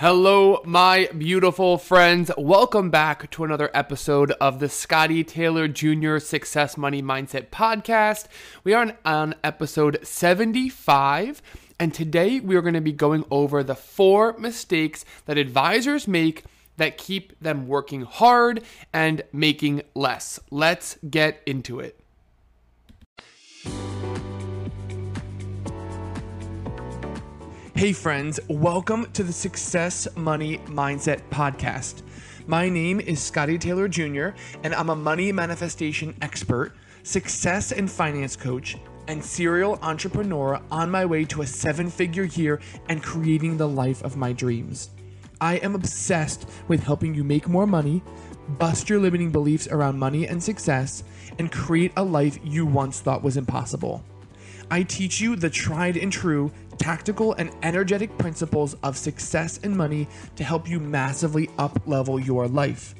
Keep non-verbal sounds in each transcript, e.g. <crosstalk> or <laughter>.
Hello, my beautiful friends. Welcome back to another episode of the Scottie Taylor Jr. Success Money Mindset Podcast. We are on episode 75, and today we are going to be going over the four mistakes that advisors make that keep them working hard and making less. Let's get into it. Hey, friends, welcome to the Success Money Mindset Podcast. My name is Scottie Taylor Jr., and I'm a money manifestation expert, success and finance coach, and serial entrepreneur on my way to a seven figure year and creating the life of my dreams. I am obsessed with helping you make more money, bust your limiting beliefs around money and success, and create a life you once thought was impossible. I teach you the tried and true tactical and energetic principles of success and money to help you massively up level your life.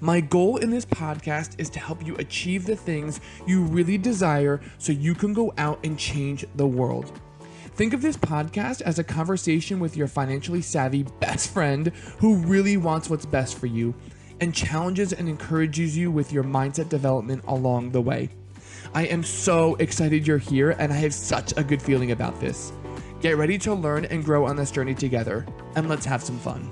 My goal in this podcast is to help you achieve the things you really desire so you can go out and change the world. Think of this podcast as a conversation with your financially savvy best friend who really wants what's best for you and challenges and encourages you with your mindset development along the way. I am so excited you're here and I have such a good feeling about this. Get ready to learn and grow on this journey together, and let's have some fun.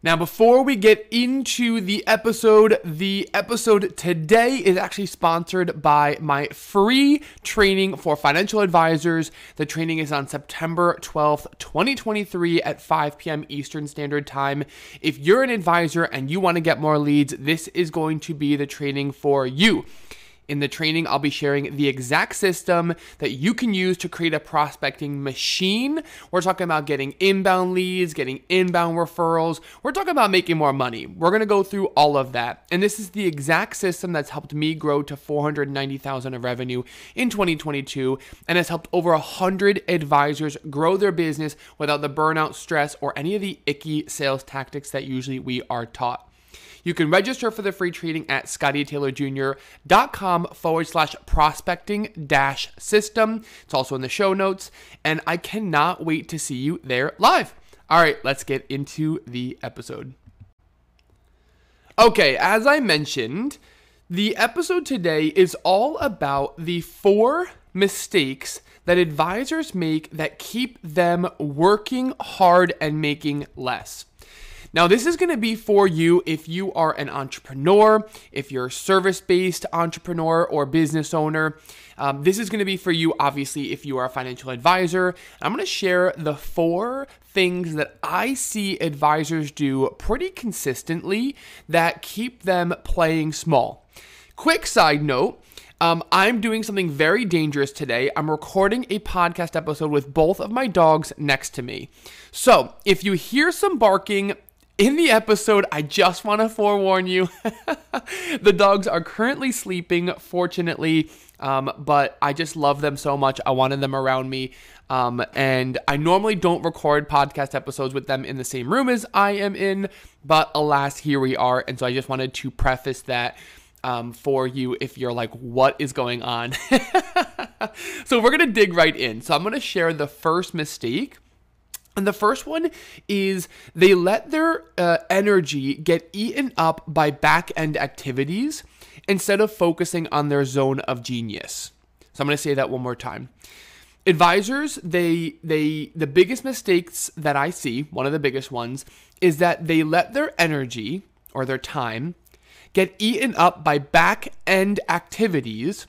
Now, before we get into the episode, the episode today is actually sponsored by my free training for financial advisors. The training is on September 12th, 2023 at 5 p.m. Eastern Standard Time. If you're an advisor and you want to get more leads, this is going to be the training for you. In the training, I'll be sharing the exact system that you can use to create a prospecting machine. We're talking about getting inbound leads, getting inbound referrals. We're talking about making more money. We're going to go through all of that. And this is the exact system that's helped me grow to 490,000 of revenue in 2022 and has helped over 100 advisors grow their business without the burnout, stress, or any of the icky sales tactics that usually we are taught. You can register for the free training at scottietaylorjr.com forward slash prospecting dash system. It's also in the show notes, and I cannot wait to see you there live. All right, let's get into the episode. Okay, as I mentioned, the episode today is all about the four mistakes that advisors make that keep them working hard and making less. Now, this is going to be for you if you are an entrepreneur, if you're a service based entrepreneur or business owner. Um, this is going to be for you, obviously, if you are a financial advisor. I'm going to share the four things that I see advisors do pretty consistently that keep them playing small. Quick side note. Um, I'm doing something very dangerous today. I'm recording a podcast episode with both of my dogs next to me. So, if you hear some barking, in the episode, I just want to forewarn you <laughs> the dogs are currently sleeping, fortunately, um, but I just love them so much. I wanted them around me. Um, and I normally don't record podcast episodes with them in the same room as I am in, but alas, here we are. And so I just wanted to preface that um, for you if you're like, what is going on? <laughs> so we're going to dig right in. So I'm going to share the first mistake and the first one is they let their uh, energy get eaten up by back end activities instead of focusing on their zone of genius. So I'm going to say that one more time. Advisors, they they the biggest mistakes that I see, one of the biggest ones, is that they let their energy or their time get eaten up by back end activities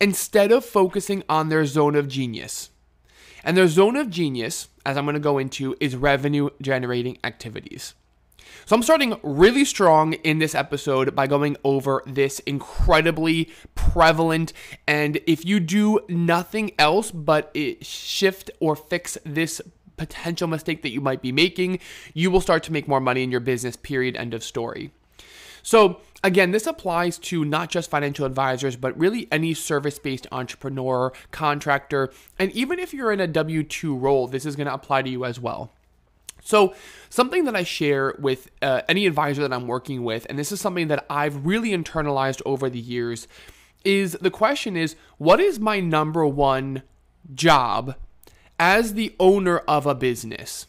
instead of focusing on their zone of genius. And their zone of genius, as I'm going to go into, is revenue generating activities. So I'm starting really strong in this episode by going over this incredibly prevalent and if you do nothing else but eh, shift or fix this potential mistake that you might be making, you will start to make more money in your business period end of story. So, again, this applies to not just financial advisors, but really any service based entrepreneur, contractor, and even if you're in a W 2 role, this is going to apply to you as well. So, something that I share with uh, any advisor that I'm working with, and this is something that I've really internalized over the years, is the question is what is my number one job as the owner of a business?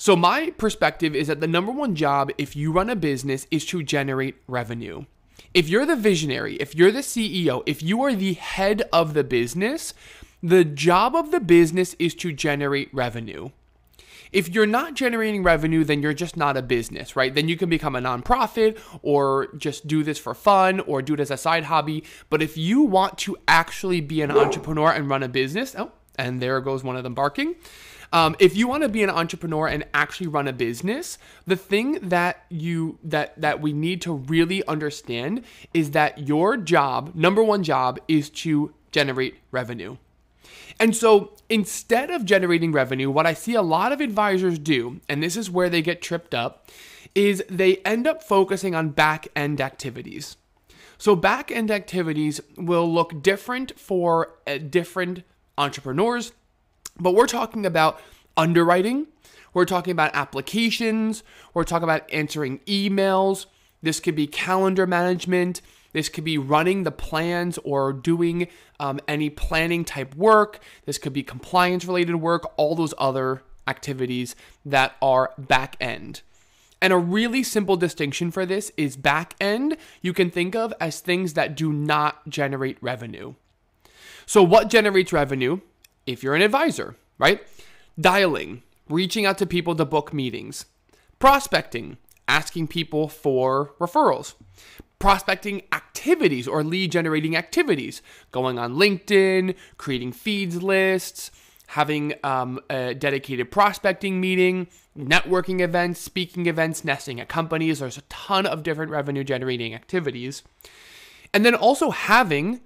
So, my perspective is that the number one job if you run a business is to generate revenue. If you're the visionary, if you're the CEO, if you are the head of the business, the job of the business is to generate revenue. If you're not generating revenue, then you're just not a business, right? Then you can become a nonprofit or just do this for fun or do it as a side hobby. But if you want to actually be an entrepreneur and run a business, oh, and there goes one of them barking. Um, if you want to be an entrepreneur and actually run a business, the thing that you that that we need to really understand is that your job, number one job, is to generate revenue. And so instead of generating revenue, what I see a lot of advisors do, and this is where they get tripped up, is they end up focusing on back end activities. So back end activities will look different for uh, different entrepreneurs, but we're talking about underwriting, we're talking about applications, we're talking about answering emails. This could be calendar management. This could be running the plans or doing um, any planning type work. This could be compliance related work, all those other activities that are back end. And a really simple distinction for this is back end, you can think of as things that do not generate revenue. So, what generates revenue if you're an advisor, right? Dialing, reaching out to people to book meetings, prospecting, asking people for referrals, prospecting activities or lead generating activities, going on LinkedIn, creating feeds lists, having um, a dedicated prospecting meeting, networking events, speaking events, nesting at companies. There's a ton of different revenue generating activities. And then also having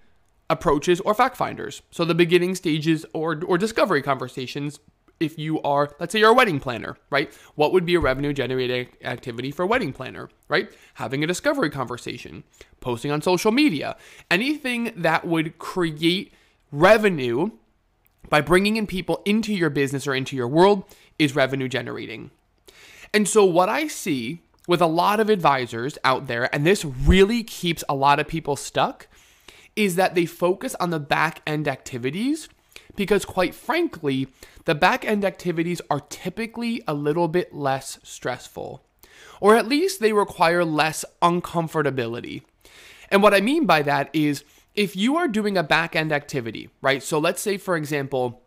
approaches or fact finders. So the beginning stages or, or discovery conversations if you are, let's say you're a wedding planner, right? What would be a revenue generating activity for a wedding planner, right? Having a discovery conversation, posting on social media, anything that would create revenue by bringing in people into your business or into your world is revenue generating. And so, what I see with a lot of advisors out there, and this really keeps a lot of people stuck, is that they focus on the back end activities because, quite frankly, the back end activities are typically a little bit less stressful, or at least they require less uncomfortability. And what I mean by that is if you are doing a back end activity, right? So let's say, for example,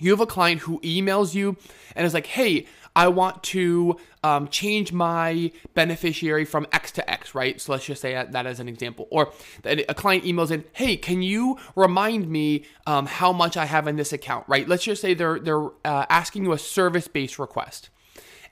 you have a client who emails you and is like, hey, I want to um, change my beneficiary from X to X, right? So let's just say that as an example. Or a client emails in, hey, can you remind me um, how much I have in this account, right? Let's just say they're they're uh, asking you a service based request,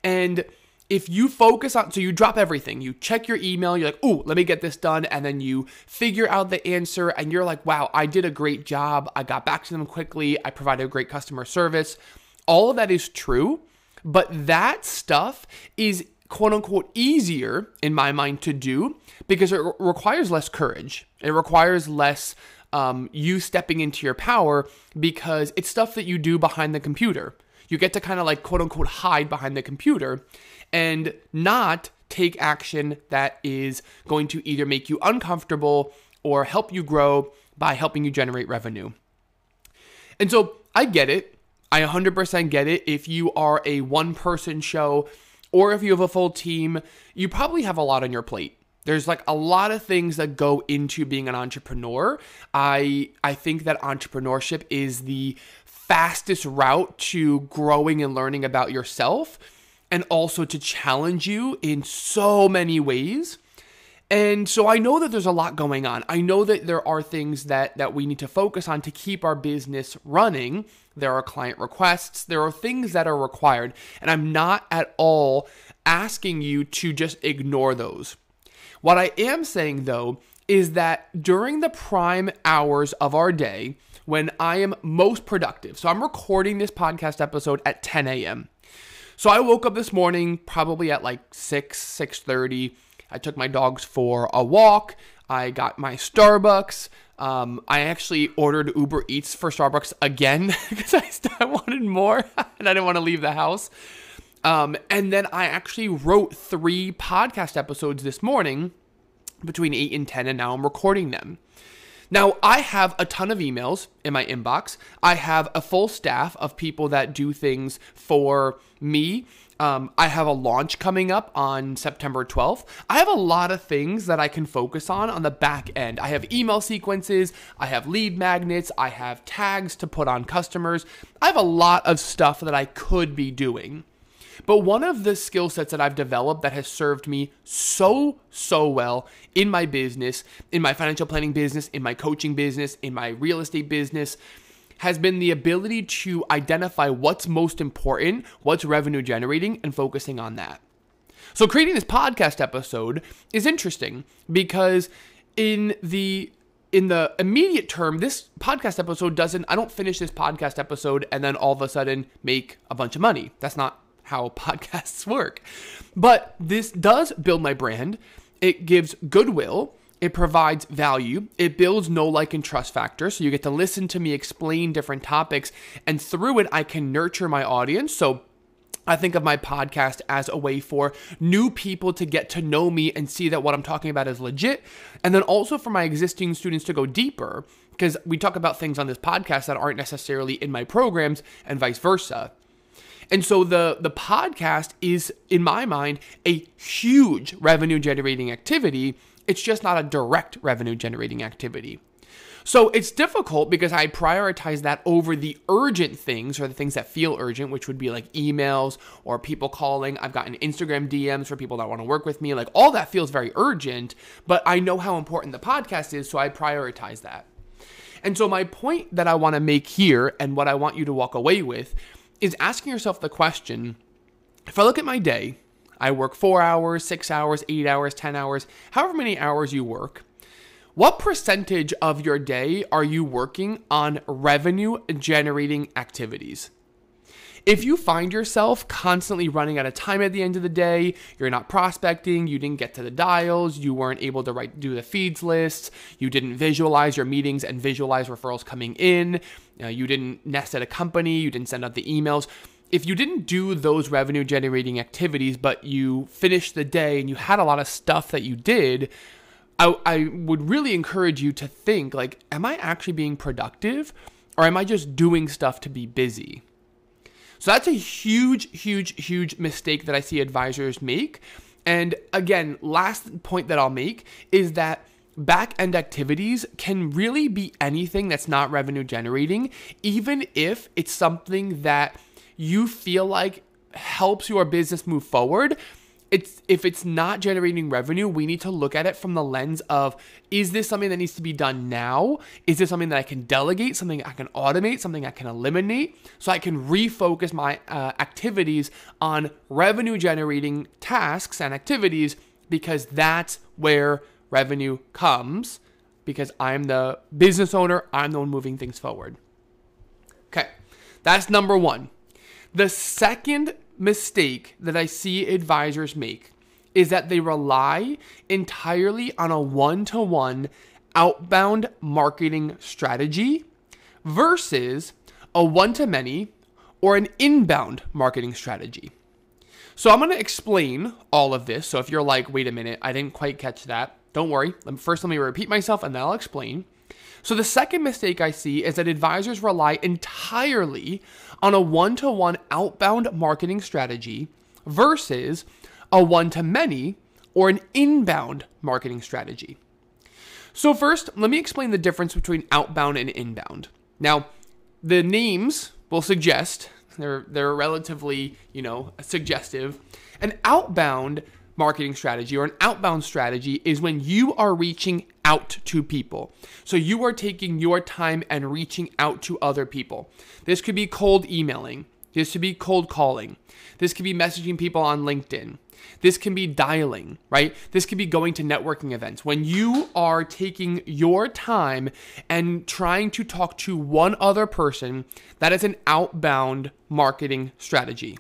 and if you focus on, so you drop everything, you check your email, you're like, oh, let me get this done. And then you figure out the answer and you're like, wow, I did a great job. I got back to them quickly. I provided great customer service. All of that is true. But that stuff is quote unquote easier in my mind to do because it re- requires less courage. It requires less um, you stepping into your power because it's stuff that you do behind the computer. You get to kind of like quote unquote hide behind the computer and not take action that is going to either make you uncomfortable or help you grow by helping you generate revenue. And so I get it. I 100% get it. If you are a one person show or if you have a full team, you probably have a lot on your plate. There's like a lot of things that go into being an entrepreneur. I I think that entrepreneurship is the fastest route to growing and learning about yourself and also to challenge you in so many ways. And so I know that there's a lot going on. I know that there are things that that we need to focus on to keep our business running. There are client requests, there are things that are required, and I'm not at all asking you to just ignore those. What I am saying though is that during the prime hours of our day, when I am most productive, so I'm recording this podcast episode at 10 a.m. So I woke up this morning probably at like 6, 6:30 I took my dogs for a walk. I got my Starbucks. Um, I actually ordered Uber Eats for Starbucks again <laughs> because I, I wanted more <laughs> and I didn't want to leave the house. Um, and then I actually wrote three podcast episodes this morning between 8 and 10, and now I'm recording them. Now, I have a ton of emails in my inbox. I have a full staff of people that do things for me. Um, I have a launch coming up on September 12th. I have a lot of things that I can focus on on the back end. I have email sequences, I have lead magnets, I have tags to put on customers. I have a lot of stuff that I could be doing. But one of the skill sets that I've developed that has served me so, so well in my business, in my financial planning business, in my coaching business, in my real estate business, has been the ability to identify what's most important, what's revenue generating, and focusing on that. So, creating this podcast episode is interesting because in the in the immediate term, this podcast episode doesn't, I don't finish this podcast episode and then all of a sudden make a bunch of money. That's not how <laughs> podcasts work. But this does build my brand. It gives goodwill. It provides value. It builds know, like, and trust factor. So you get to listen to me explain different topics. And through it, I can nurture my audience. So I think of my podcast as a way for new people to get to know me and see that what I'm talking about is legit. And then also for my existing students to go deeper because we talk about things on this podcast that aren't necessarily in my programs and vice versa. And so the the podcast is in my mind a huge revenue generating activity. It's just not a direct revenue generating activity. So it's difficult because I prioritize that over the urgent things or the things that feel urgent, which would be like emails or people calling. I've gotten Instagram DMs for people that want to work with me. Like all that feels very urgent, but I know how important the podcast is, so I prioritize that. And so my point that I want to make here and what I want you to walk away with is asking yourself the question if I look at my day, I work four hours, six hours, eight hours, 10 hours, however many hours you work. What percentage of your day are you working on revenue generating activities? If you find yourself constantly running out of time at the end of the day, you're not prospecting, you didn't get to the dials, you weren't able to write do the feeds lists, you didn't visualize your meetings and visualize referrals coming in, uh, you didn't nest at a company, you didn't send out the emails. If you didn't do those revenue generating activities, but you finished the day and you had a lot of stuff that you did, I, I would really encourage you to think like, am I actually being productive or am I just doing stuff to be busy? So that's a huge, huge, huge mistake that I see advisors make. And again, last point that I'll make is that back end activities can really be anything that's not revenue generating, even if it's something that you feel like helps your business move forward it's if it's not generating revenue, we need to look at it from the lens of is this something that needs to be done now? Is this something that I can delegate, something I can automate, something I can eliminate so I can refocus my uh, activities on revenue generating tasks and activities because that's where revenue comes because I'm the business owner, I'm the one moving things forward. Okay. That's number 1. The second mistake that I see advisors make is that they rely entirely on a one to one outbound marketing strategy versus a one to many or an inbound marketing strategy. So I'm going to explain all of this. So if you're like, wait a minute, I didn't quite catch that, don't worry. First, let me repeat myself and then I'll explain. So the second mistake I see is that advisors rely entirely on a one to one outbound marketing strategy versus a one to many or an inbound marketing strategy. So, first, let me explain the difference between outbound and inbound. Now, the names will suggest they're they're relatively, you know, suggestive. An outbound marketing strategy or an outbound strategy is when you are reaching out to people. So you are taking your time and reaching out to other people. This could be cold emailing. This could be cold calling. This could be messaging people on LinkedIn. This can be dialing, right? This could be going to networking events. When you are taking your time and trying to talk to one other person, that is an outbound marketing strategy.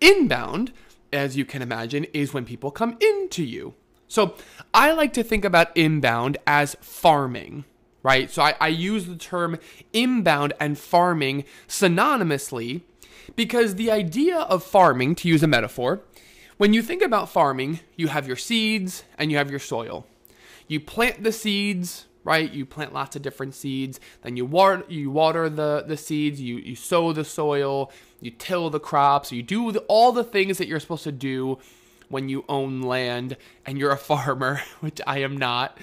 Inbound as you can imagine, is when people come into you. So I like to think about inbound as farming, right? So I, I use the term inbound and farming synonymously because the idea of farming, to use a metaphor, when you think about farming, you have your seeds and you have your soil. You plant the seeds, right? You plant lots of different seeds, then you water you water the the seeds, you you sow the soil, you till the crops, you do the, all the things that you're supposed to do when you own land and you're a farmer, <laughs> which I am not.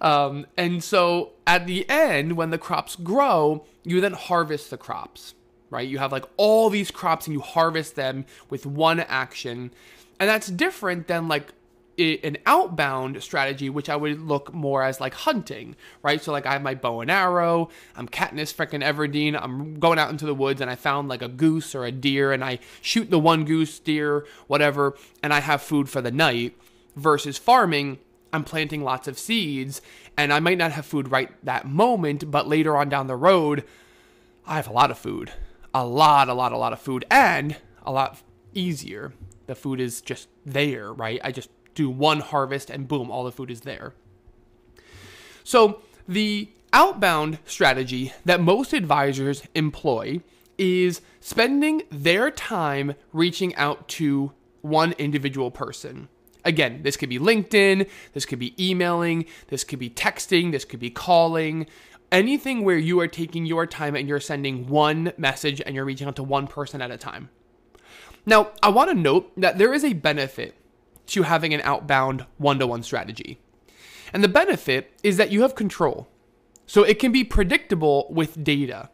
Um, and so at the end, when the crops grow, you then harvest the crops, right? You have like all these crops and you harvest them with one action. And that's different than like an outbound strategy, which I would look more as like hunting, right? So like I have my bow and arrow, I'm Katniss freaking Everdeen, I'm going out into the woods and I found like a goose or a deer and I shoot the one goose, deer, whatever, and I have food for the night. Versus farming, I'm planting lots of seeds and I might not have food right that moment, but later on down the road, I have a lot of food. A lot, a lot, a lot of food and a lot easier. The food is just there, right? I just do one harvest and boom, all the food is there. So, the outbound strategy that most advisors employ is spending their time reaching out to one individual person. Again, this could be LinkedIn, this could be emailing, this could be texting, this could be calling, anything where you are taking your time and you're sending one message and you're reaching out to one person at a time. Now, I want to note that there is a benefit to having an outbound one to one strategy. And the benefit is that you have control. So it can be predictable with data.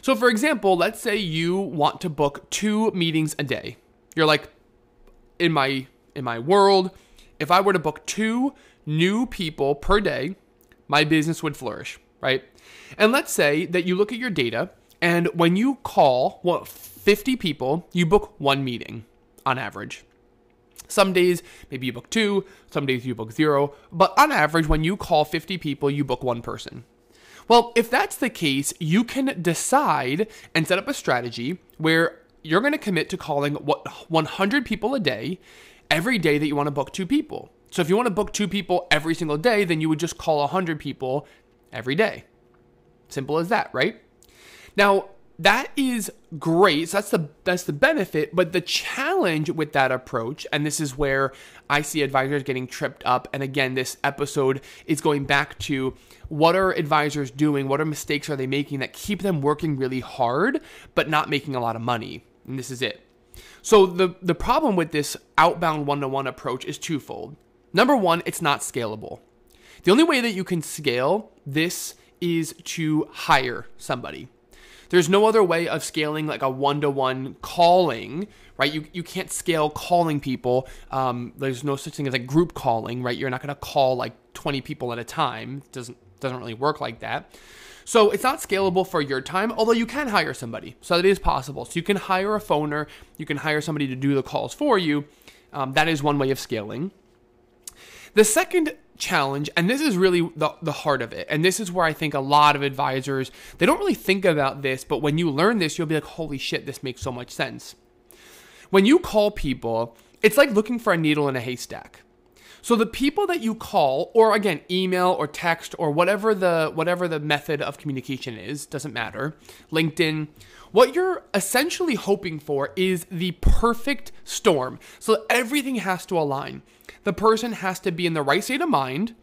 So, for example, let's say you want to book two meetings a day. You're like, in my in my world, if I were to book two new people per day, my business would flourish, right? And let's say that you look at your data and when you call what 50 people, you book one meeting on average. Some days, maybe you book two, some days you book zero, but on average, when you call 50 people, you book one person. Well, if that's the case, you can decide and set up a strategy where you're going to commit to calling what 100 people a day every day that you want to book two people. So if you want to book two people every single day, then you would just call 100 people every day. Simple as that, right? Now, that is great. So that's the that's the benefit, but the challenge with that approach and this is where I see advisors getting tripped up and again this episode is going back to what are advisors doing? What are mistakes are they making that keep them working really hard but not making a lot of money? And this is it. So the the problem with this outbound one-to-one approach is twofold. Number 1, it's not scalable. The only way that you can scale this is to hire somebody. There's no other way of scaling like a one-to-one calling, right? You you can't scale calling people. Um, there's no such thing as like group calling, right? You're not going to call like 20 people at a time. It doesn't doesn't really work like that. So it's not scalable for your time, although you can hire somebody. So that is possible. So you can hire a phoner, you can hire somebody to do the calls for you. Um, that is one way of scaling. The second challenge, and this is really the, the heart of it, and this is where I think a lot of advisors, they don't really think about this, but when you learn this, you'll be like, holy shit, this makes so much sense. When you call people, it's like looking for a needle in a haystack. So the people that you call, or again, email or text or whatever the whatever the method of communication is, doesn't matter. LinkedIn, what you're essentially hoping for is the perfect storm. So everything has to align. The person has to be in the right state of mind.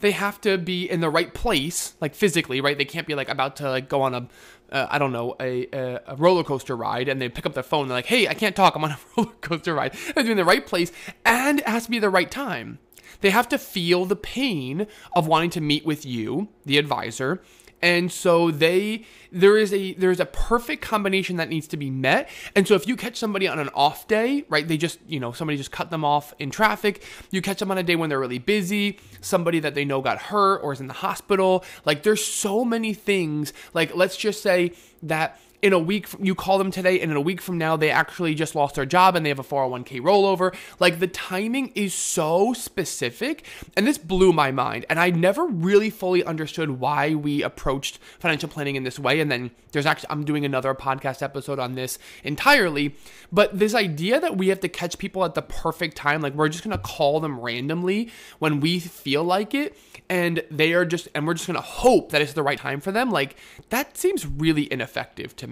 They have to be in the right place, like physically, right? They can't be like about to like go on a uh, I don't know, a, a, a, roller coaster ride and they pick up their phone. They're like, hey, I can't talk. I'm on a <laughs> roller coaster ride. They're in the right place and it has to be the right time. They have to feel the pain of wanting to meet with you, the advisor, and so they there is a there's a perfect combination that needs to be met. And so if you catch somebody on an off day right they just you know somebody just cut them off in traffic. You catch them on a day when they're really busy somebody that they know got hurt or is in the hospital. Like there's so many things. Like let's just say that in a week you call them today and in a week from now they actually just lost their job and they have a 401k rollover. Like the timing is so specific and this blew my mind. And i never really fully understood why we approached financial planning in this way. And then there's actually i'm doing another podcast episode on this entirely. But this idea that we have to catch people at the perfect time like we're just going to call them randomly when we feel like it and they are just and we're just going to hope that it's the right time for them like that seems really ineffective to me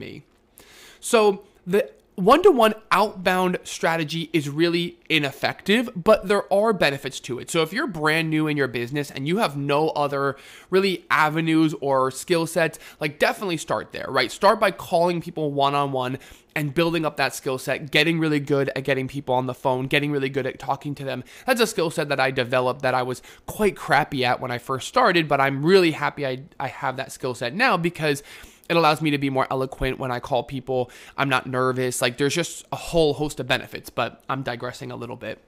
so the one to one outbound strategy is really ineffective, but there are benefits to it. So if you're brand new in your business and you have no other really avenues or skill sets, like definitely start there, right? Start by calling people one on one and building up that skill set, getting really good at getting people on the phone, getting really good at talking to them. That's a skill set that I developed that I was quite crappy at when I first started, but I'm really happy I, I have that skill set now because it allows me to be more eloquent when I call people. I'm not nervous. Like there's just a whole host of benefits, but I'm digressing a little bit.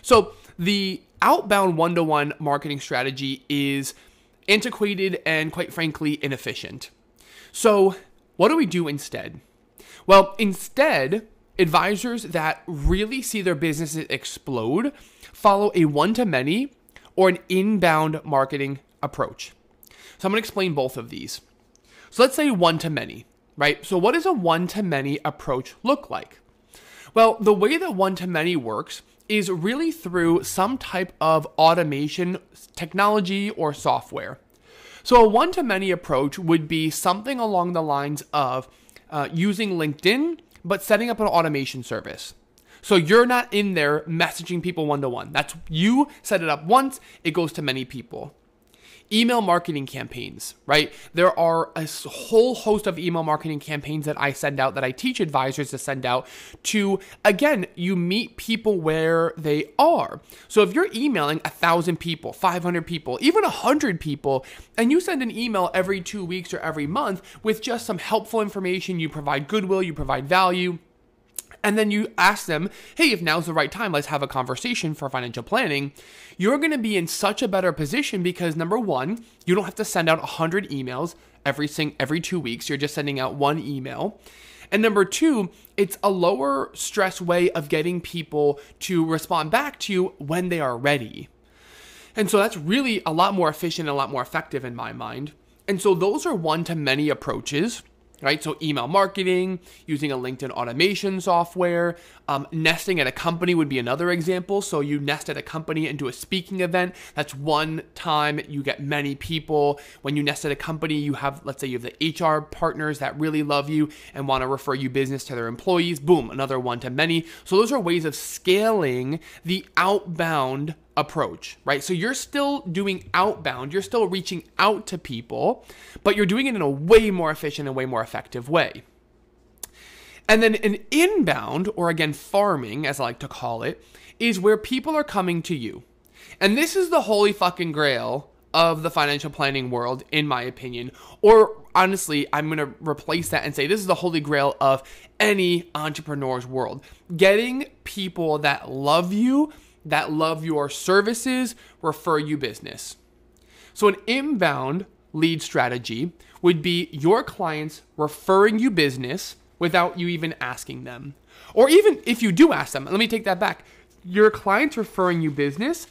So the outbound one to one marketing strategy is antiquated and quite frankly inefficient. So what do we do instead? Well, instead, advisors that really see their businesses explode follow a one to many or an inbound marketing approach. So I'm going to explain both of these. So let's say one to many, right? So what does a one to many approach look like? Well, the way that one to many works is really through some type of automation technology or software. So a one to many approach would be something along the lines of uh, using LinkedIn, but setting up an automation service. So you're not in there messaging people one to one. That's you set it up once, it goes to many people email marketing campaigns, right? There are a whole host of email marketing campaigns that I send out that I teach advisors to send out to, again, you meet people where they are. So if you're emailing a thousand people, 500 people, even a hundred people, and you send an email every two weeks or every month with just some helpful information, you provide goodwill, you provide value, and then you ask them, hey, if now's the right time, let's have a conversation for financial planning, you're going to be in such a better position because number one, you don't have to send out 100 emails every sing- every two weeks. You're just sending out one email. And number two, it's a lower stress way of getting people to respond back to you when they are ready. And so that's really a lot more efficient and a lot more effective in my mind. And so those are one to many approaches right? So email marketing, using a LinkedIn automation software, um, nesting at a company would be another example. So you nest at a company do a speaking event. That's one time you get many people. When you nest at a company, you have, let's say you have the HR partners that really love you and want to refer you business to their employees. Boom, another one to many. So those are ways of scaling the outbound approach, right? So you're still doing outbound, you're still reaching out to people, but you're doing it in a way more efficient and way more effective way. And then an inbound, or again, farming, as I like to call it, is where people are coming to you. And this is the holy fucking grail of the financial planning world, in my opinion. Or honestly, I'm going to replace that and say this is the holy grail of any entrepreneur's world. Getting people that love you that love your services refer you business. So, an inbound lead strategy would be your clients referring you business without you even asking them. Or even if you do ask them, let me take that back. Your clients referring you business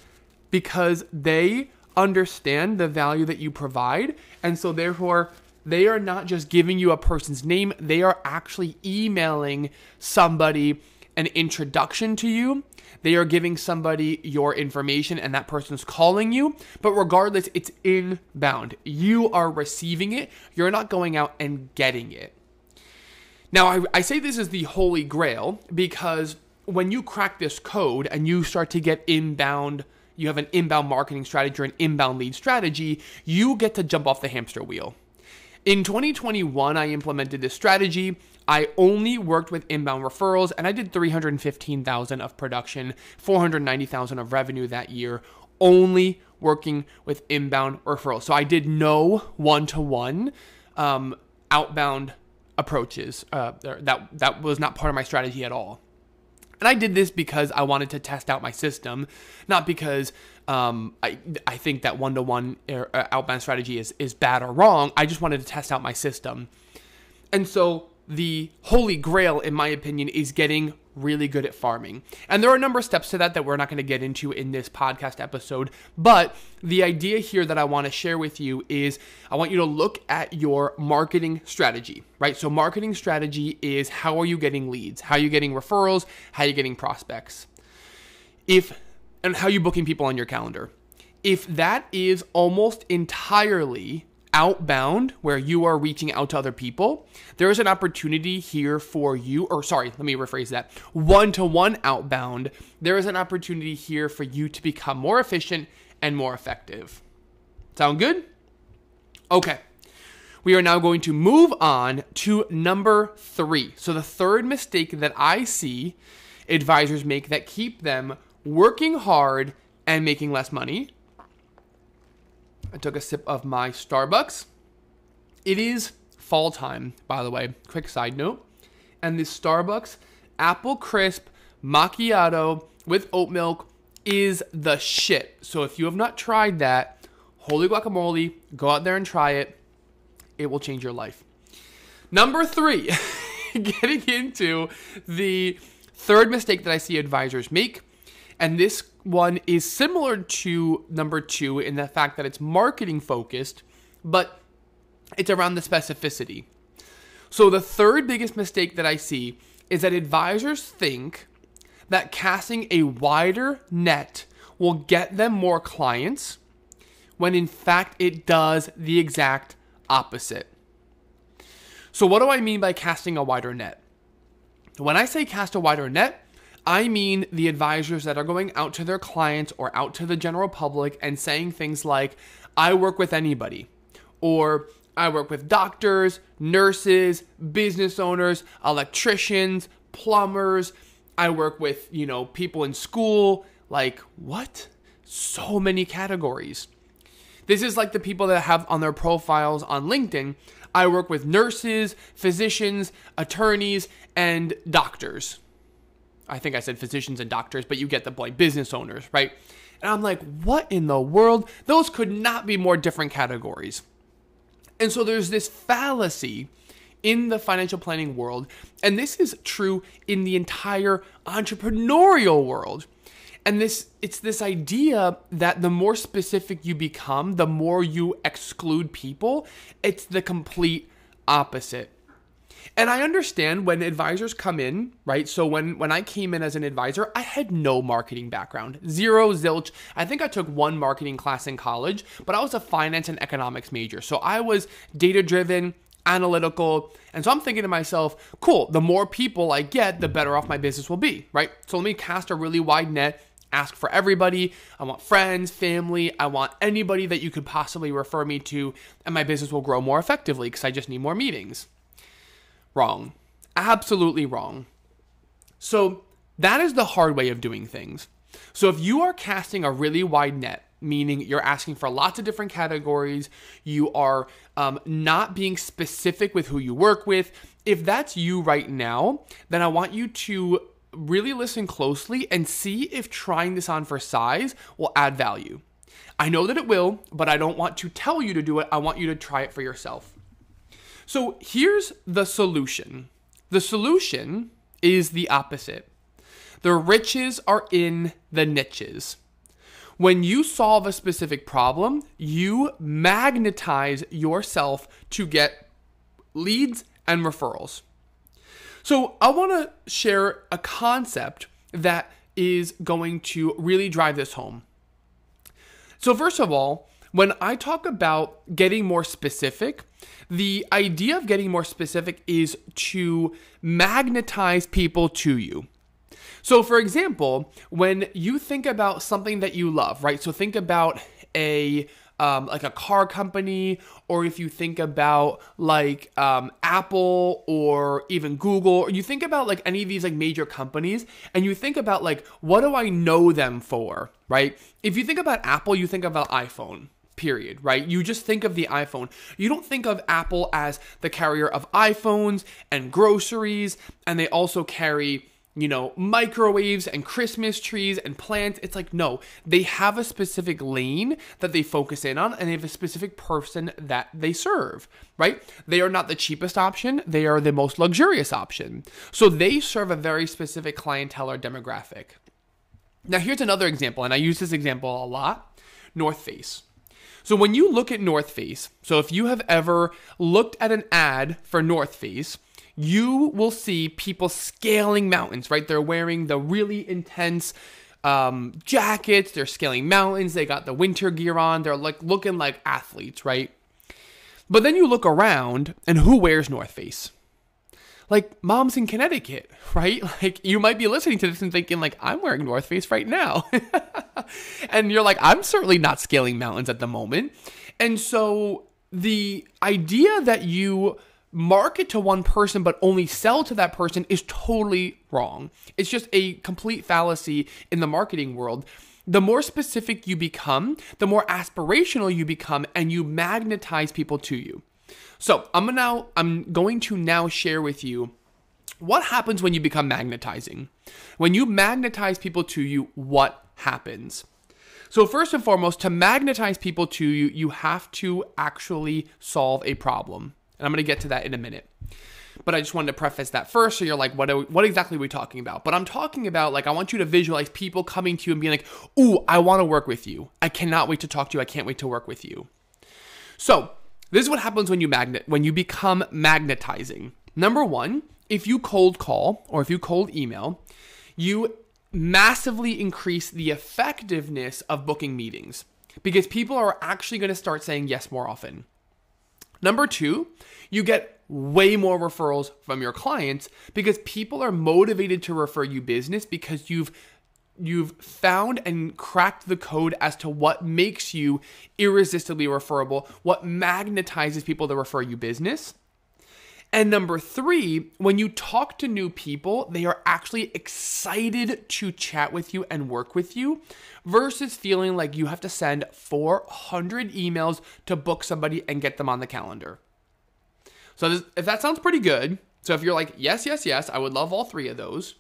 because they understand the value that you provide. And so, therefore, they are not just giving you a person's name, they are actually emailing somebody an introduction to you. They are giving somebody your information and that person's calling you. But regardless, it's inbound. You are receiving it. You're not going out and getting it. Now, I, I say this is the holy grail because when you crack this code and you start to get inbound, you have an inbound marketing strategy or an inbound lead strategy, you get to jump off the hamster wheel. In 2021, I implemented this strategy. I only worked with inbound referrals and I did 315,000 of production, 490,000 of revenue that year, only working with inbound referrals. So I did no one-to-one um, outbound approaches. Uh, that that was not part of my strategy at all. And I did this because I wanted to test out my system, not because um, I I think that one to one outbound strategy is is bad or wrong. I just wanted to test out my system, and so the holy grail, in my opinion, is getting really good at farming. And there are a number of steps to that that we're not going to get into in this podcast episode. But the idea here that I want to share with you is I want you to look at your marketing strategy, right? So, marketing strategy is how are you getting leads? How are you getting referrals? How are you getting prospects? If and how are you booking people on your calendar? If that is almost entirely outbound, where you are reaching out to other people, there is an opportunity here for you, or sorry, let me rephrase that. One to one outbound, there is an opportunity here for you to become more efficient and more effective. Sound good? Okay. We are now going to move on to number three. So, the third mistake that I see advisors make that keep them working hard and making less money. I took a sip of my Starbucks. It is fall time, by the way. Quick side note. And this Starbucks apple crisp macchiato with oat milk is the shit. So if you have not tried that, holy guacamole, go out there and try it. It will change your life. Number three, <laughs> getting into the third mistake that I see advisors make. And this one is similar to number two in the fact that it's marketing focused, but it's around the specificity. So, the third biggest mistake that I see is that advisors think that casting a wider net will get them more clients when in fact it does the exact opposite. So, what do I mean by casting a wider net? When I say cast a wider net, I mean the advisors that are going out to their clients or out to the general public and saying things like, I work with anybody, or I work with doctors, nurses, business owners, electricians, plumbers. I work with, you know, people in school. Like, what? So many categories. This is like the people that have on their profiles on LinkedIn. I work with nurses, physicians, attorneys, and doctors. I think I said physicians and doctors, but you get the point. Business owners, right? And I'm like, what in the world? Those could not be more different categories. And so there's this fallacy in the financial planning world, and this is true in the entire entrepreneurial world. And this it's this idea that the more specific you become, the more you exclude people. It's the complete opposite. And I understand when advisors come in, right? So when when I came in as an advisor, I had no marketing background. Zero zilch. I think I took one marketing class in college, but I was a finance and economics major. So I was data driven, analytical. And so I'm thinking to myself, cool, the more people I get, the better off my business will be, right? So let me cast a really wide net ask for everybody. I want friends, family. I want anybody that you could possibly refer me to, and my business will grow more effectively because I just need more meetings. Wrong. Absolutely wrong. So that is the hard way of doing things. So if you are casting a really wide net, meaning you're asking for lots of different categories, you are um, not being specific with who you work with. If that's you right now, then I want you to really listen closely and see if trying this on for size will add value. I know that it will, but I don't want to tell you to do it. I want you to try it for yourself. So here's the solution the solution is the opposite. The riches are in the niches. When you solve a specific problem, you magnetize yourself to get leads and referrals. So I want to share a concept that is going to really drive this home. So, first of all, when I talk about getting more specific, the idea of getting more specific is to magnetize people to you. So, for example, when you think about something that you love, right? So, think about a um, like a car company, or if you think about like um, Apple or even Google, or you think about like any of these like major companies, and you think about like what do I know them for, right? If you think about Apple, you think about iPhone period, right? You just think of the iPhone. You don't think of Apple as the carrier of iPhones and groceries, and they also carry you know, microwaves and Christmas trees and plants. It's like, no, they have a specific lane that they focus in on and they have a specific person that they serve, right? They are not the cheapest option, they are the most luxurious option. So they serve a very specific clientele or demographic. Now, here's another example, and I use this example a lot North Face. So when you look at North Face, so if you have ever looked at an ad for North Face, you will see people scaling mountains, right? They're wearing the really intense um, jackets, they're scaling mountains, they got the winter gear on, they're like looking like athletes, right? But then you look around and who wears North Face? Like moms in Connecticut, <laughs> right? Like you might be listening to this and thinking like I'm wearing North Face right now. <laughs> <laughs> and you're like I'm certainly not scaling mountains at the moment. And so the idea that you market to one person but only sell to that person is totally wrong. It's just a complete fallacy in the marketing world. The more specific you become, the more aspirational you become and you magnetize people to you. So, I'm now I'm going to now share with you what happens when you become magnetizing. When you magnetize people to you, what happens? So, first and foremost, to magnetize people to you, you have to actually solve a problem. And I'm going to get to that in a minute. But I just wanted to preface that first. So you're like, what, we, what exactly are we talking about? But I'm talking about, like, I want you to visualize people coming to you and being like, ooh, I want to work with you. I cannot wait to talk to you. I can't wait to work with you. So this is what happens when you magnet, when you become magnetizing. Number one, if you cold call or if you cold email, you massively increase the effectiveness of booking meetings because people are actually going to start saying yes more often. Number two, you get way more referrals from your clients because people are motivated to refer you business because you've you've found and cracked the code as to what makes you irresistibly referable, what magnetizes people to refer you business. And number three, when you talk to new people, they are actually excited to chat with you and work with you versus feeling like you have to send 400 emails to book somebody and get them on the calendar. So, this, if that sounds pretty good, so if you're like, yes, yes, yes, I would love all three of those,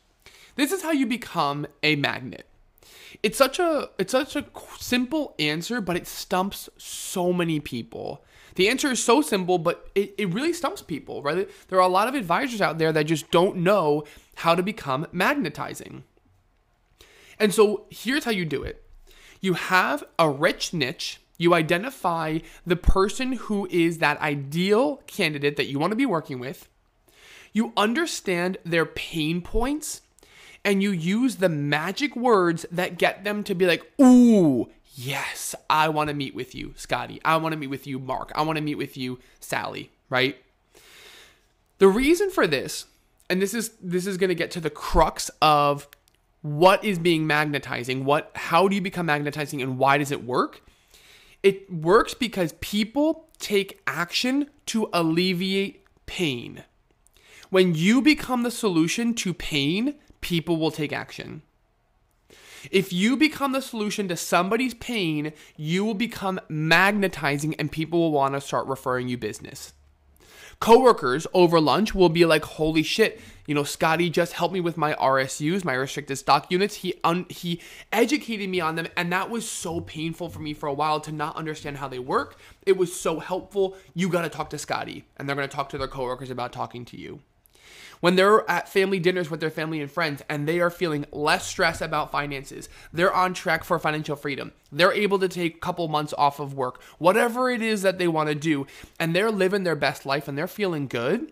this is how you become a magnet. It's such a it's such a simple answer, but it stumps so many people. The answer is so simple, but it, it really stumps people, right? There are a lot of advisors out there that just don't know how to become magnetizing. And so here's how you do it you have a rich niche. You identify the person who is that ideal candidate that you want to be working with. You understand their pain points and you use the magic words that get them to be like, ooh, yes, I want to meet with you, Scottie. I want to meet with you, Mark. I want to meet with you, Sally, right? The reason for this, and this is this is going to get to the crux of what is being magnetizing, what how do you become magnetizing and why does it work? It works because people take action to alleviate pain. When you become the solution to pain, people will take action. If you become the solution to somebody's pain, you will become magnetizing and people will want to start referring you business. Coworkers over lunch will be like, "Holy shit, you know, Scottie just helped me with my RSUs, my restricted stock units. He un- he educated me on them and that was so painful for me for a while to not understand how they work. It was so helpful. You got to talk to Scottie and they're going to talk to their coworkers about talking to you when they're at family dinners with their family and friends and they are feeling less stress about finances, they're on track for financial freedom. They're able to take a couple months off of work, whatever it is that they want to do, and they're living their best life and they're feeling good.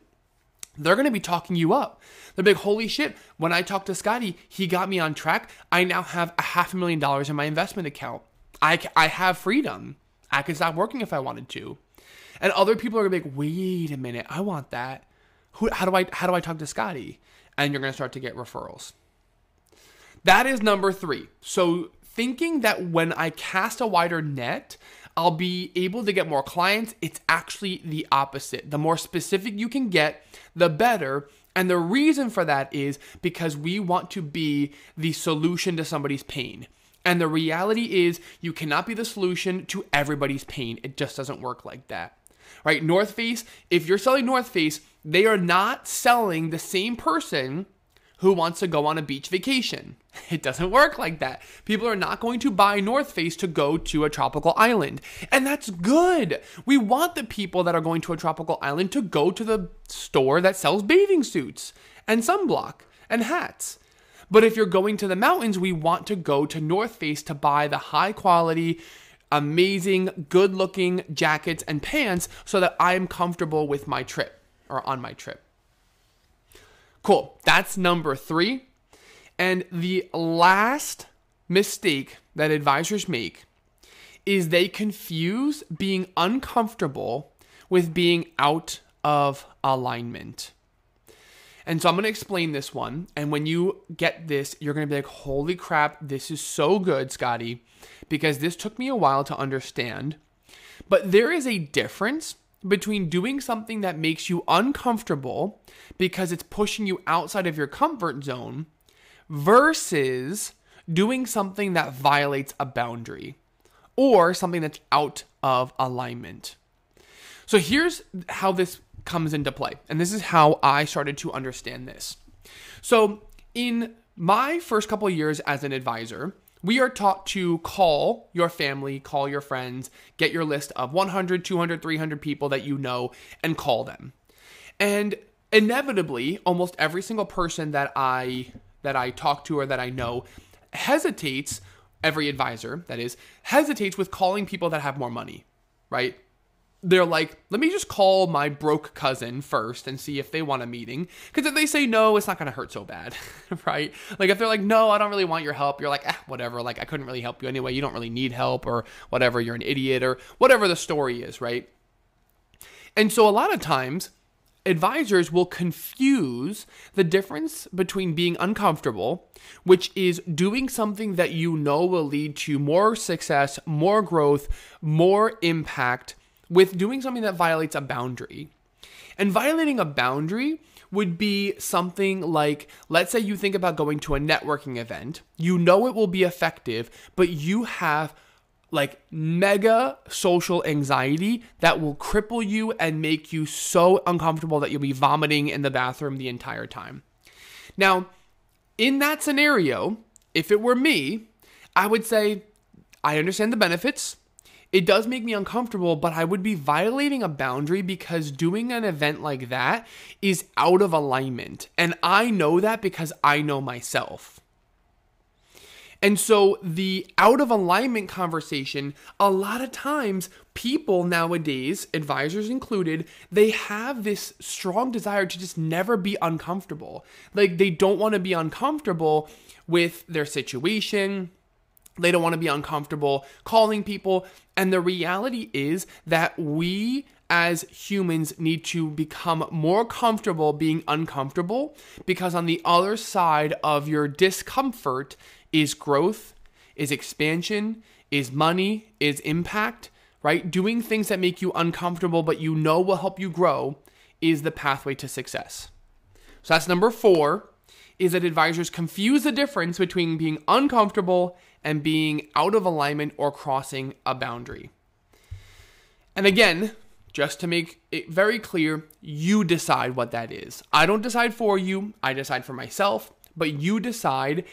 They're going to be talking you up. They're like, holy shit, when I talked to Scottie, he got me on track. I now have a half a million dollars in my investment account. I, I have freedom. I could stop working if I wanted to. And other people are going to be like, wait a minute, I want that who, how do I how do I talk to Scottie? And you're going to start to get referrals. That is number three. So thinking that when I cast a wider net, I'll be able to get more clients, it's actually the opposite. The more specific you can get, the better. And the reason for that is because we want to be the solution to somebody's pain. And the reality is, you cannot be the solution to everybody's pain. It just doesn't work like that. Right? North Face, if you're selling North Face, they are not selling the same person who wants to go on a beach vacation. <laughs> It doesn't work like that. People are not going to buy North Face to go to a tropical island. And that's good. We want the people that are going to a tropical island to go to the store that sells bathing suits and sunblock and hats. But if you're going to the mountains, we want to go to North Face to buy the high quality, amazing, good looking jackets and pants so that I'm comfortable with my trip or on my trip. Cool. That's number three. And the last mistake that advisors make is they confuse being uncomfortable with being out of alignment. And so I'm going to explain this one. And when you get this, you're going to be like, holy crap, this is so good, Scottie, because this took me a while to understand. But there is a difference between doing something that makes you uncomfortable because it's pushing you outside of your comfort zone versus doing something that violates a boundary or something that's out of alignment. So here's how this comes into play. And this is how I started to understand this. So, in my first couple years as an advisor, we are taught to call your family, call your friends, get your list of 100, 200, 300 people that you know and call them. And inevitably, almost every single person that I that I talk to or that I know hesitates, every advisor that is, hesitates with calling people that have more money, right? They're like, let me just call my broke cousin first and see if they want a meeting. Because if they say no, it's not going to hurt so bad, <laughs> right? Like if they're like, no, I don't really want your help, you're like, eh, whatever. Like I couldn't really help you anyway. You don't really need help or whatever. You're an idiot or whatever the story is, right? And so a lot of times, advisors will confuse the difference between being uncomfortable, which is doing something that you know will lead to more success, more growth, more impact with doing something that violates a boundary. And violating a boundary would be something like let's say you think about going to a networking event, you know it will be effective, but you have like mega social anxiety that will cripple you and make you so uncomfortable that you'll be vomiting in the bathroom the entire time. Now, in that scenario, if it were me, I would say, I understand the benefits it does make me uncomfortable, but I would be violating a boundary because doing an event like that is out of alignment. And I know that because I know myself. And so the out of alignment conversation, a lot of times people nowadays, advisors included, they have this strong desire to just never be uncomfortable. Like they don't want to be uncomfortable with their situation, they don't want to be uncomfortable calling people. And the reality is that we as humans need to become more comfortable being uncomfortable because on the other side of your discomfort is growth, is expansion, is money, is impact, right? Doing things that make you uncomfortable but you know will help you grow is the pathway to success. So that's number 4 is that advisors confuse the difference between being uncomfortable and being out of alignment or crossing a boundary. And again, just to make it very clear, you decide what that is. I don't decide for you, I decide for myself, but you decide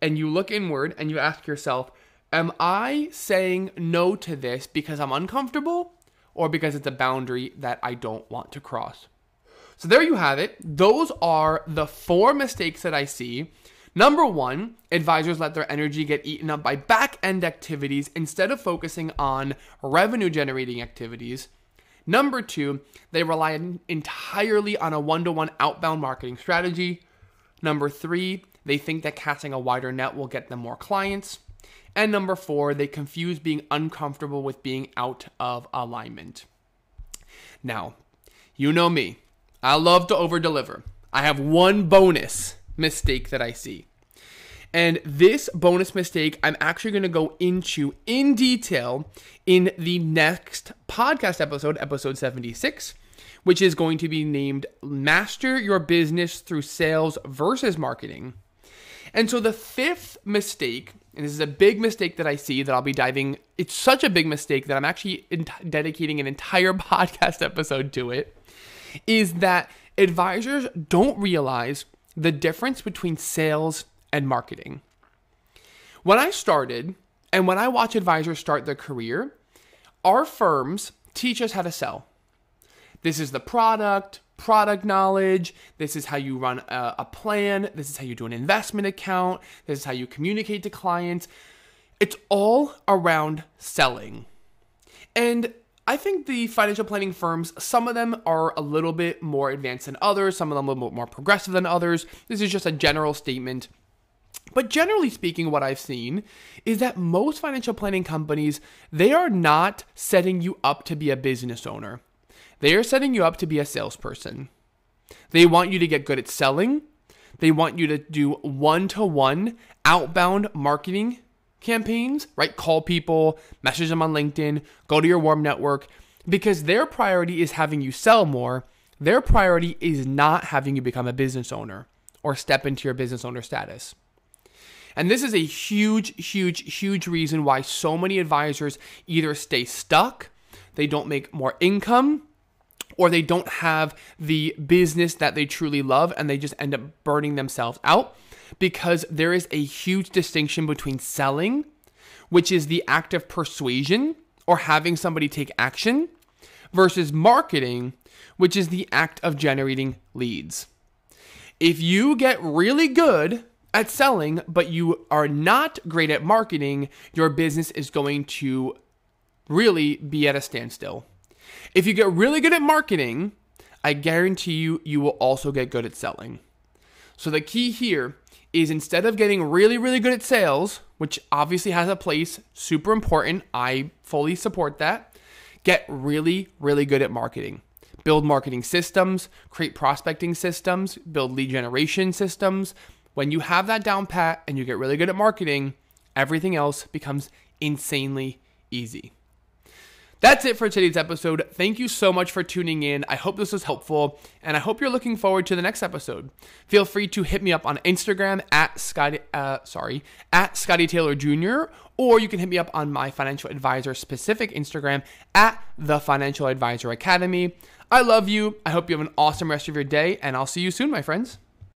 and you look inward and you ask yourself, Am I saying no to this because I'm uncomfortable or because it's a boundary that I don't want to cross? So there you have it. Those are the four mistakes that I see Number one, advisors let their energy get eaten up by back end activities instead of focusing on revenue generating activities. Number two, they rely entirely on a one to one outbound marketing strategy. Number three, they think that casting a wider net will get them more clients. And number four, they confuse being uncomfortable with being out of alignment. Now, you know me, I love to over deliver. I have one bonus mistake that I see. And this bonus mistake, I'm actually going to go into in detail in the next podcast episode, episode 76, which is going to be named Master Your Business Through Sales versus Marketing. And so the fifth mistake, and this is a big mistake that I see that I'll be diving, it's such a big mistake that I'm actually in- dedicating an entire <laughs> podcast episode to it, is that advisors don't realize the difference between sales and marketing. When I started, and when I watch advisors start their career, our firms teach us how to sell. This is the product, product knowledge. This is how you run a, a, plan. This is how you do an investment account. This is how you communicate to clients. It's all around selling. And I think the financial planning firms, some of them are a little bit more advanced than others, some of them a little bit more progressive than others. This is just a general statement. But generally speaking, what I've seen is that most financial planning companies, they are not setting you up to be a business owner. They are setting you up to be a salesperson. They want you to get good at selling. They want you to do one to one outbound marketing campaigns, right? Call people, message them on LinkedIn, go to your warm network, because their priority is having you sell more. Their priority is not having you become a business owner or step into your business owner status. And this is a huge, huge, huge reason why so many advisors either stay stuck, they don't make more income, or they don't have the business that they truly love and they just end up burning themselves out because there is a huge distinction between selling, which is the act of persuasion or having somebody take action, versus marketing, which is the act of generating leads. If you get really good at selling, but you are not great at marketing, your business is going to really be at a standstill. If you get really good at marketing, I guarantee you, you will also get good at selling. So the key here is instead of getting really, really good at sales, which obviously has a place, super important, I fully support that, get really, really good at marketing. Build marketing systems, create prospecting systems, build lead generation systems. When you have that down pat and you get really good at marketing, everything else becomes insanely easy. That's it for today's episode. Thank you so much for tuning in. I hope this was helpful, and I hope you're looking forward to the next episode. Feel free to hit me up on Instagram at Scottie, uh, sorry, at Scottie Taylor Jr., or you can hit me up on my financial advisor specific Instagram at the Financial Advisor Academy. I love you. I hope you have an awesome rest of your day, and I'll see you soon, my friends.